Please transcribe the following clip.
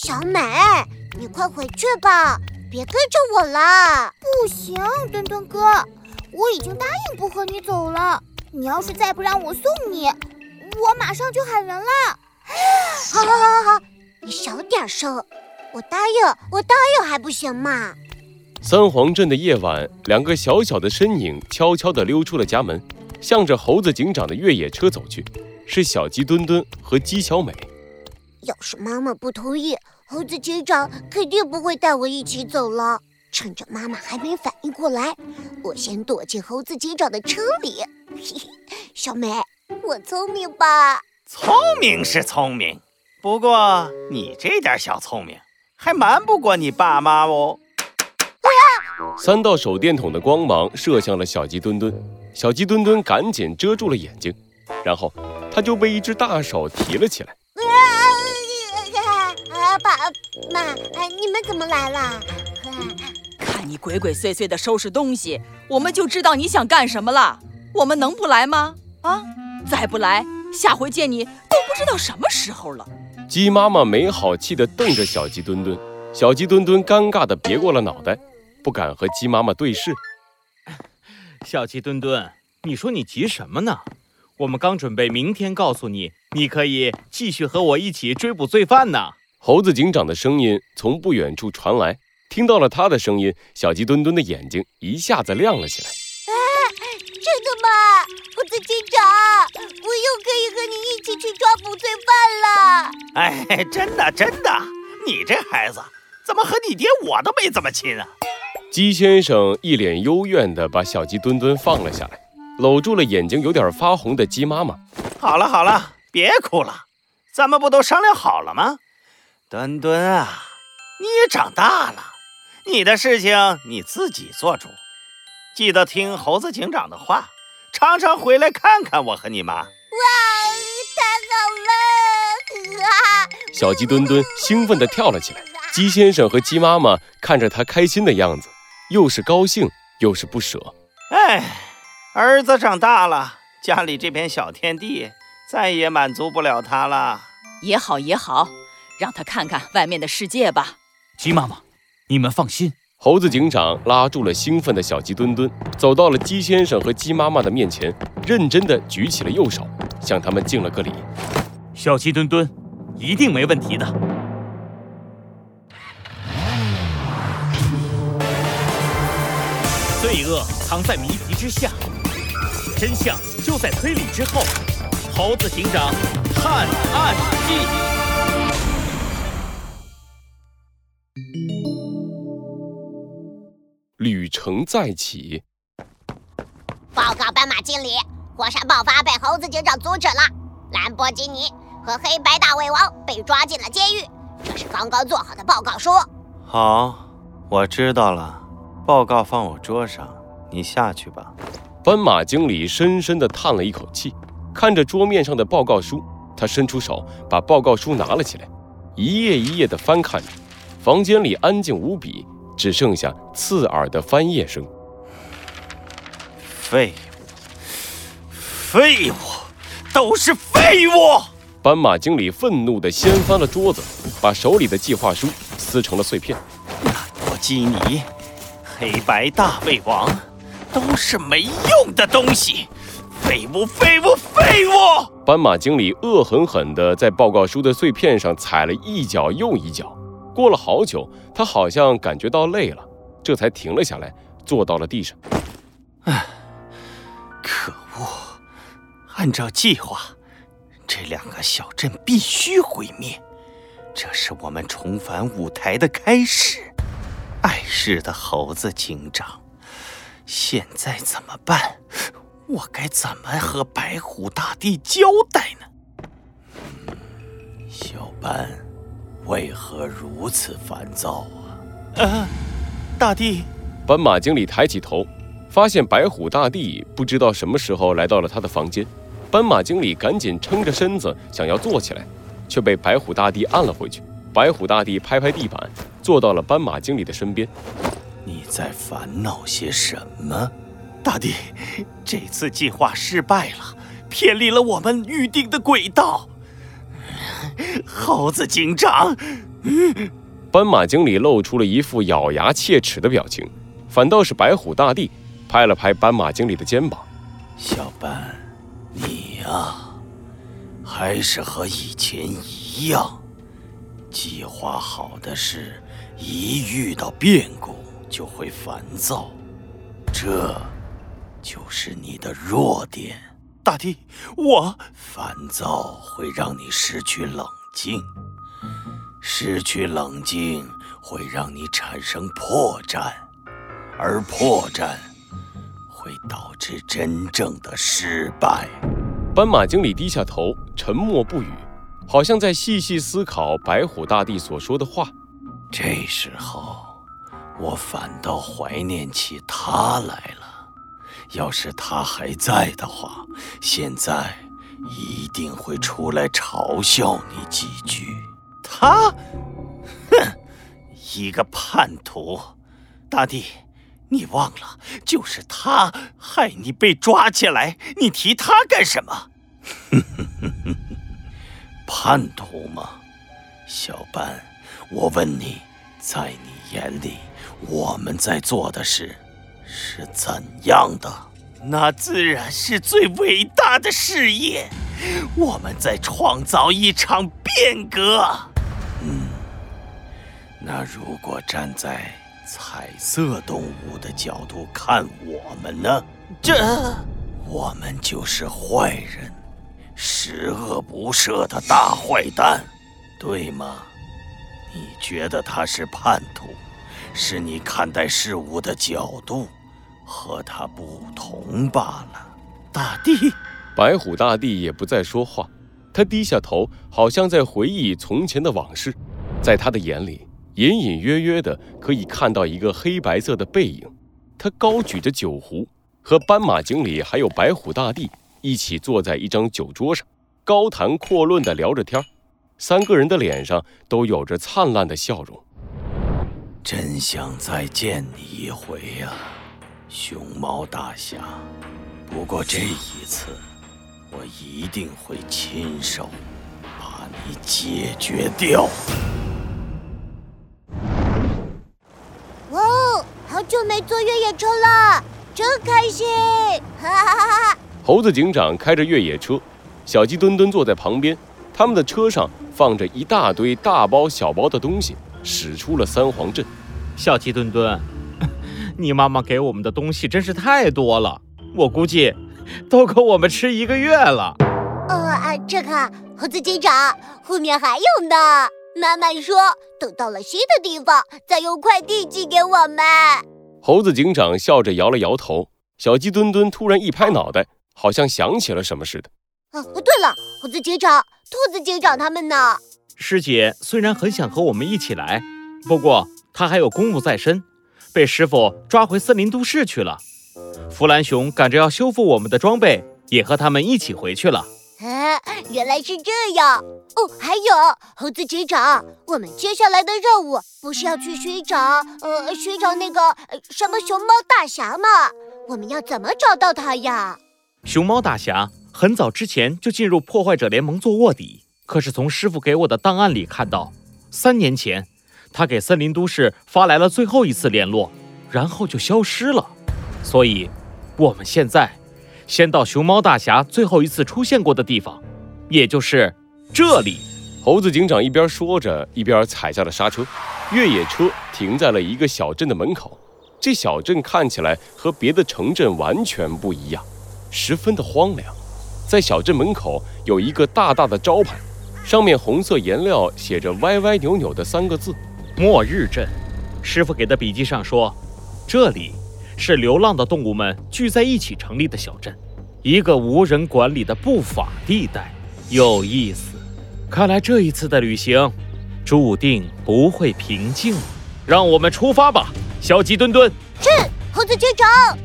小美，你快回去吧，别跟着我了。不行，墩墩哥，我已经答应不和你走了。你要是再不让我送你，我马上就喊人了。好，好，好，好，你小点声。我答应，我答应还不行吗？三皇镇的夜晚，两个小小的身影悄悄地溜出了家门，向着猴子警长的越野车走去。是小鸡墩墩和鸡小美。要是妈妈不同意，猴子警长肯定不会带我一起走了。趁着妈妈还没反应过来，我先躲进猴子警长的车里。嘿嘿，小美，我聪明吧？聪明是聪明，不过你这点小聪明还瞒不过你爸妈哦。三道手电筒的光芒射向了小鸡墩墩，小鸡墩墩赶紧遮住了眼睛，然后他就被一只大手提了起来。啊，爸妈，你们怎么来了？看你鬼鬼祟祟的收拾东西，我们就知道你想干什么了。我们能不来吗？啊，再不来，下回见你都不知道什么时候了。鸡妈妈没好气地瞪着小鸡墩墩，小鸡墩墩尴尬地别过了脑袋，不敢和鸡妈妈对视。小鸡墩墩，你说你急什么呢？我们刚准备明天告诉你，你可以继续和我一起追捕罪犯呢。猴子警长的声音从不远处传来，听到了他的声音，小鸡墩墩的眼睛一下子亮了起来。哎，真的吗？猴子警长，我又可以和你一起去抓捕罪犯了。哎，真的真的，你这孩子怎么和你爹我都没怎么亲啊？鸡先生一脸幽怨地把小鸡墩墩放了下来，搂住了眼睛有点发红的鸡妈妈。好了好了，别哭了，咱们不都商量好了吗？墩墩啊，你也长大了，你的事情你自己做主，记得听猴子警长的话，常常回来看看我和你妈。哇，太好了！小鸡墩墩兴奋地跳了起来。鸡先生和鸡妈妈看着他开心的样子，又是高兴又是不舍。哎，儿子长大了，家里这片小天地再也满足不了他了。也好也好。让他看看外面的世界吧，鸡妈妈，你们放心。猴子警长拉住了兴奋的小鸡墩墩，走到了鸡先生和鸡妈妈的面前，认真的举起了右手，向他们敬了个礼。小鸡墩墩，一定没问题的。罪恶藏在谜题之下，真相就在推理之后。猴子警长探案记。旅程再起。报告斑马经理，火山爆发被猴子警长阻止了。兰博基尼和黑白大胃王被抓进了监狱。这是刚刚做好的报告书。好，我知道了。报告放我桌上，你下去吧。斑马经理深深地叹了一口气，看着桌面上的报告书，他伸出手把报告书拿了起来，一页一页地翻看着。房间里安静无比。只剩下刺耳的翻页声。废物，废物，都是废物！斑马经理愤怒地掀翻了桌子，把手里的计划书撕成了碎片。兰博基尼，黑白大胃王，都是没用的东西！废物，废物，废物！斑马经理恶狠狠地在报告书的碎片上踩了一脚又一脚。过了好久，他好像感觉到累了，这才停了下来，坐到了地上。唉，可恶！按照计划，这两个小镇必须毁灭，这是我们重返舞台的开始。碍事的猴子警长，现在怎么办？我该怎么和白虎大帝交代呢？小班。为何如此烦躁啊？啊，大帝！斑马经理抬起头，发现白虎大帝不知道什么时候来到了他的房间。斑马经理赶紧撑着身子想要坐起来，却被白虎大帝按了回去。白虎大帝拍拍地板，坐到了斑马经理的身边。你在烦恼些什么？大帝，这次计划失败了，偏离了我们预定的轨道。猴子警长，斑马经理露出了一副咬牙切齿的表情，反倒是白虎大帝拍了拍斑马经理的肩膀：“小斑，你呀，还是和以前一样，计划好的事，一遇到变故就会烦躁，这就是你的弱点。大帝，我烦躁会让你失去冷静。”失去冷静会让你产生破绽，而破绽会导致真正的失败。斑马经理低下头，沉默不语，好像在细细思考白虎大帝所说的话。这时候，我反倒怀念起他来了。要是他还在的话，现在一定会出来嘲笑你几句。他，哼，一个叛徒！大帝，你忘了，就是他害你被抓起来，你提他干什么？哼哼哼哼，叛徒吗？小班，我问你，在你眼里，我们在做的事是怎样的？那自然是最伟大的事业，我们在创造一场变革。嗯，那如果站在彩色动物的角度看我们呢？这，我们就是坏人，十恶不赦的大坏蛋，对吗？你觉得他是叛徒，是你看待事物的角度和他不同罢了。大帝，白虎大帝也不再说话。他低下头，好像在回忆从前的往事，在他的眼里，隐隐约约的可以看到一个黑白色的背影。他高举着酒壶，和斑马经理还有白虎大帝一起坐在一张酒桌上，高谈阔论的聊着天三个人的脸上都有着灿烂的笑容。真想再见你一回呀，熊猫大侠。不过这一次。我一定会亲手把你解决掉。哇哦，好久没坐越野车了，真开心！哈哈哈哈！猴子警长开着越野车，小鸡墩墩坐在旁边。他们的车上放着一大堆大包小包的东西，驶出了三皇镇。小鸡墩墩，你妈妈给我们的东西真是太多了，我估计。都够我们吃一个月了。呃，这个猴子警长后面还有呢。妈妈说，等到了新的地方，再用快递寄给我们。猴子警长笑着摇了摇头。小鸡墩墩突然一拍脑袋，好像想起了什么似的。哦，对了，猴子警长，兔子警长他们呢？师姐虽然很想和我们一起来，不过她还有公务在身，被师傅抓回森林都市去了。弗兰熊赶着要修复我们的装备，也和他们一起回去了。哎，原来是这样哦！还有猴子警长，我们接下来的任务不是要去寻找呃寻找那个什么熊猫大侠吗？我们要怎么找到他呀？熊猫大侠很早之前就进入破坏者联盟做卧底，可是从师傅给我的档案里看到，三年前他给森林都市发来了最后一次联络，然后就消失了。所以，我们现在先到熊猫大侠最后一次出现过的地方，也就是这里。猴子警长一边说着，一边踩下了刹车。越野车停在了一个小镇的门口。这小镇看起来和别的城镇完全不一样，十分的荒凉。在小镇门口有一个大大的招牌，上面红色颜料写着“歪歪扭扭”的三个字：“末日镇”。师傅给的笔记上说，这里。是流浪的动物们聚在一起成立的小镇，一个无人管理的不法地带，有意思。看来这一次的旅行，注定不会平静。让我们出发吧，小鸡墩墩。是，猴子警长。